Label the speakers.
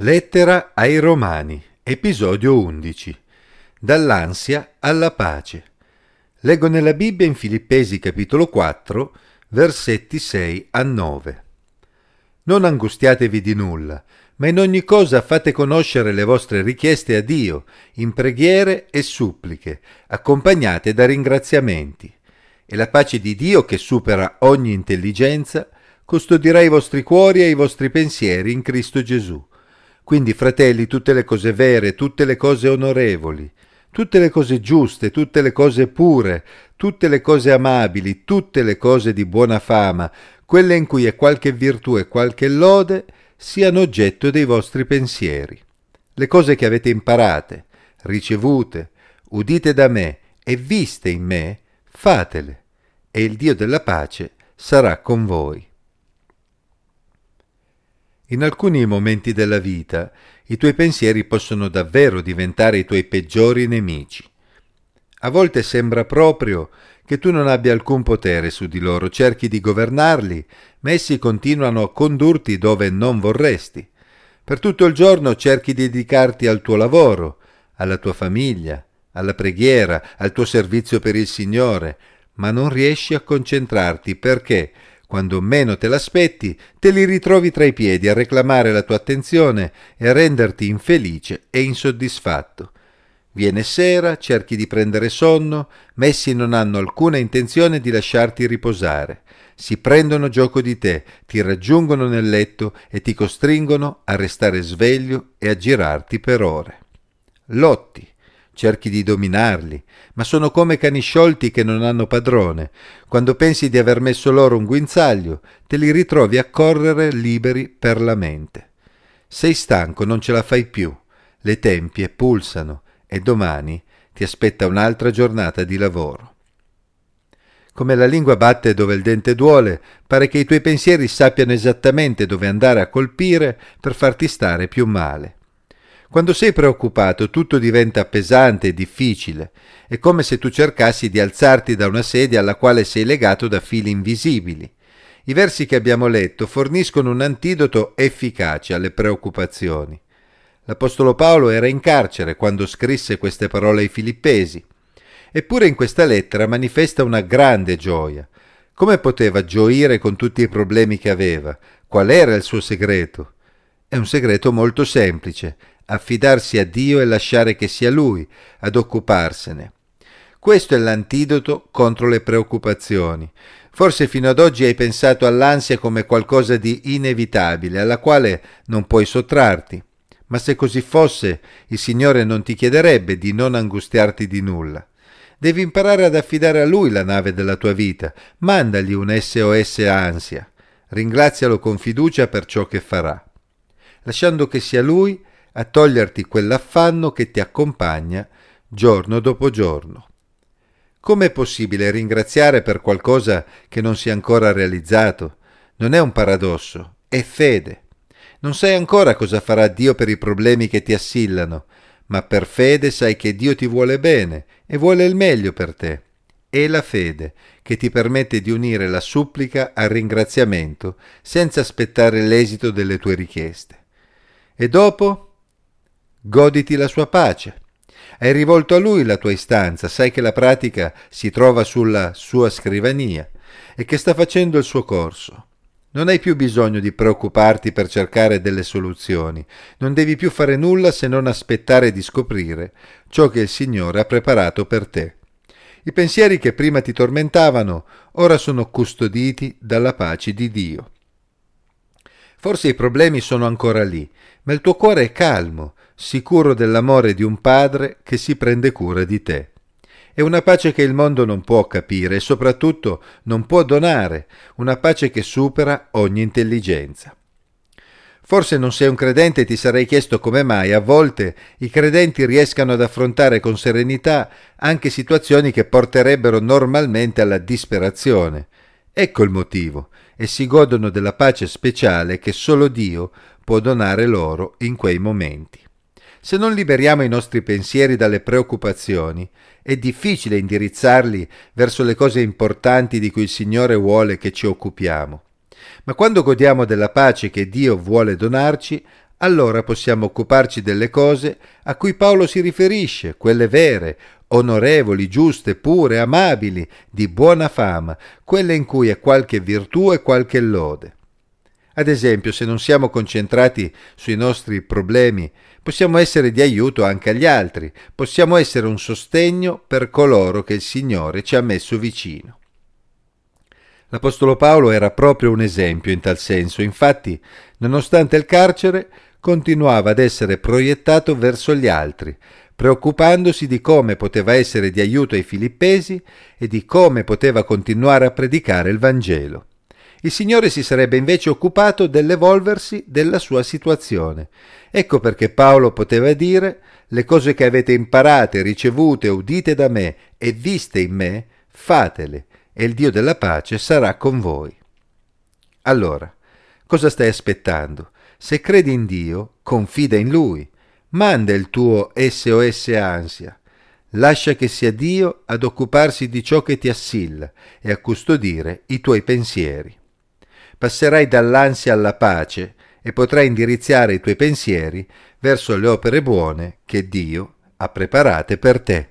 Speaker 1: Lettera ai Romani, episodio 11. Dall'ansia alla pace. Leggo nella Bibbia in Filippesi capitolo 4, versetti 6 a 9. Non angustiatevi di nulla, ma in ogni cosa fate conoscere le vostre richieste a Dio, in preghiere e suppliche, accompagnate da ringraziamenti. E la pace di Dio, che supera ogni intelligenza, custodirà i vostri cuori e i vostri pensieri in Cristo Gesù. Quindi, fratelli, tutte le cose vere, tutte le cose onorevoli, tutte le cose giuste, tutte le cose pure, tutte le cose amabili, tutte le cose di buona fama, quelle in cui è qualche virtù e qualche lode, siano oggetto dei vostri pensieri. Le cose che avete imparate, ricevute, udite da me e viste in me, fatele, e il Dio della pace sarà con voi. In alcuni momenti della vita i tuoi pensieri possono davvero diventare i tuoi peggiori nemici. A volte sembra proprio che tu non abbia alcun potere su di loro, cerchi di governarli, ma essi continuano a condurti dove non vorresti. Per tutto il giorno cerchi di dedicarti al tuo lavoro, alla tua famiglia, alla preghiera, al tuo servizio per il Signore, ma non riesci a concentrarti perché quando meno te l'aspetti, te li ritrovi tra i piedi a reclamare la tua attenzione e a renderti infelice e insoddisfatto. Viene sera, cerchi di prendere sonno, ma essi non hanno alcuna intenzione di lasciarti riposare. Si prendono gioco di te, ti raggiungono nel letto e ti costringono a restare sveglio e a girarti per ore. Lotti, cerchi di dominarli, ma sono come cani sciolti che non hanno padrone. Quando pensi di aver messo loro un guinzaglio, te li ritrovi a correre liberi per la mente. Sei stanco, non ce la fai più, le tempie pulsano e domani ti aspetta un'altra giornata di lavoro. Come la lingua batte dove il dente duole, pare che i tuoi pensieri sappiano esattamente dove andare a colpire per farti stare più male. Quando sei preoccupato tutto diventa pesante e difficile. È come se tu cercassi di alzarti da una sedia alla quale sei legato da fili invisibili. I versi che abbiamo letto forniscono un antidoto efficace alle preoccupazioni. L'Apostolo Paolo era in carcere quando scrisse queste parole ai Filippesi. Eppure in questa lettera manifesta una grande gioia. Come poteva gioire con tutti i problemi che aveva? Qual era il suo segreto? È un segreto molto semplice, affidarsi a Dio e lasciare che sia Lui ad occuparsene. Questo è l'antidoto contro le preoccupazioni. Forse fino ad oggi hai pensato all'ansia come qualcosa di inevitabile, alla quale non puoi sottrarti. Ma se così fosse, il Signore non ti chiederebbe di non angustiarti di nulla. Devi imparare ad affidare a Lui la nave della tua vita. Mandagli un SOS ansia. Ringrazialo con fiducia per ciò che farà. Lasciando che sia Lui a toglierti quell'affanno che ti accompagna giorno dopo giorno. Com'è possibile ringraziare per qualcosa che non si è ancora realizzato? Non è un paradosso, è fede. Non sai ancora cosa farà Dio per i problemi che ti assillano, ma per fede sai che Dio ti vuole bene e vuole il meglio per te. È la fede che ti permette di unire la supplica al ringraziamento senza aspettare l'esito delle tue richieste. E dopo goditi la sua pace. Hai rivolto a lui la tua istanza, sai che la pratica si trova sulla sua scrivania e che sta facendo il suo corso. Non hai più bisogno di preoccuparti per cercare delle soluzioni, non devi più fare nulla se non aspettare di scoprire ciò che il Signore ha preparato per te. I pensieri che prima ti tormentavano ora sono custoditi dalla pace di Dio. Forse i problemi sono ancora lì, ma il tuo cuore è calmo, sicuro dell'amore di un padre che si prende cura di te. È una pace che il mondo non può capire e soprattutto non può donare, una pace che supera ogni intelligenza. Forse non sei un credente e ti sarei chiesto come mai a volte i credenti riescano ad affrontare con serenità anche situazioni che porterebbero normalmente alla disperazione. Ecco il motivo, e si godono della pace speciale che solo Dio può donare loro in quei momenti. Se non liberiamo i nostri pensieri dalle preoccupazioni, è difficile indirizzarli verso le cose importanti di cui il Signore vuole che ci occupiamo. Ma quando godiamo della pace che Dio vuole donarci, allora possiamo occuparci delle cose a cui Paolo si riferisce, quelle vere, onorevoli, giuste, pure, amabili, di buona fama, quelle in cui è qualche virtù e qualche lode. Ad esempio, se non siamo concentrati sui nostri problemi, possiamo essere di aiuto anche agli altri, possiamo essere un sostegno per coloro che il Signore ci ha messo vicino. L'Apostolo Paolo era proprio un esempio in tal senso, infatti, nonostante il carcere, continuava ad essere proiettato verso gli altri, preoccupandosi di come poteva essere di aiuto ai filippesi e di come poteva continuare a predicare il Vangelo. Il Signore si sarebbe invece occupato dell'evolversi della sua situazione. Ecco perché Paolo poteva dire le cose che avete imparate, ricevute, udite da me e viste in me, fatele, e il Dio della pace sarà con voi. Allora, cosa stai aspettando? Se credi in Dio, confida in Lui. Manda il tuo SOS ansia. Lascia che sia Dio ad occuparsi di ciò che ti assilla e a custodire i tuoi pensieri. Passerai dall'ansia alla pace e potrai indirizzare i tuoi pensieri verso le opere buone che Dio ha preparate per te.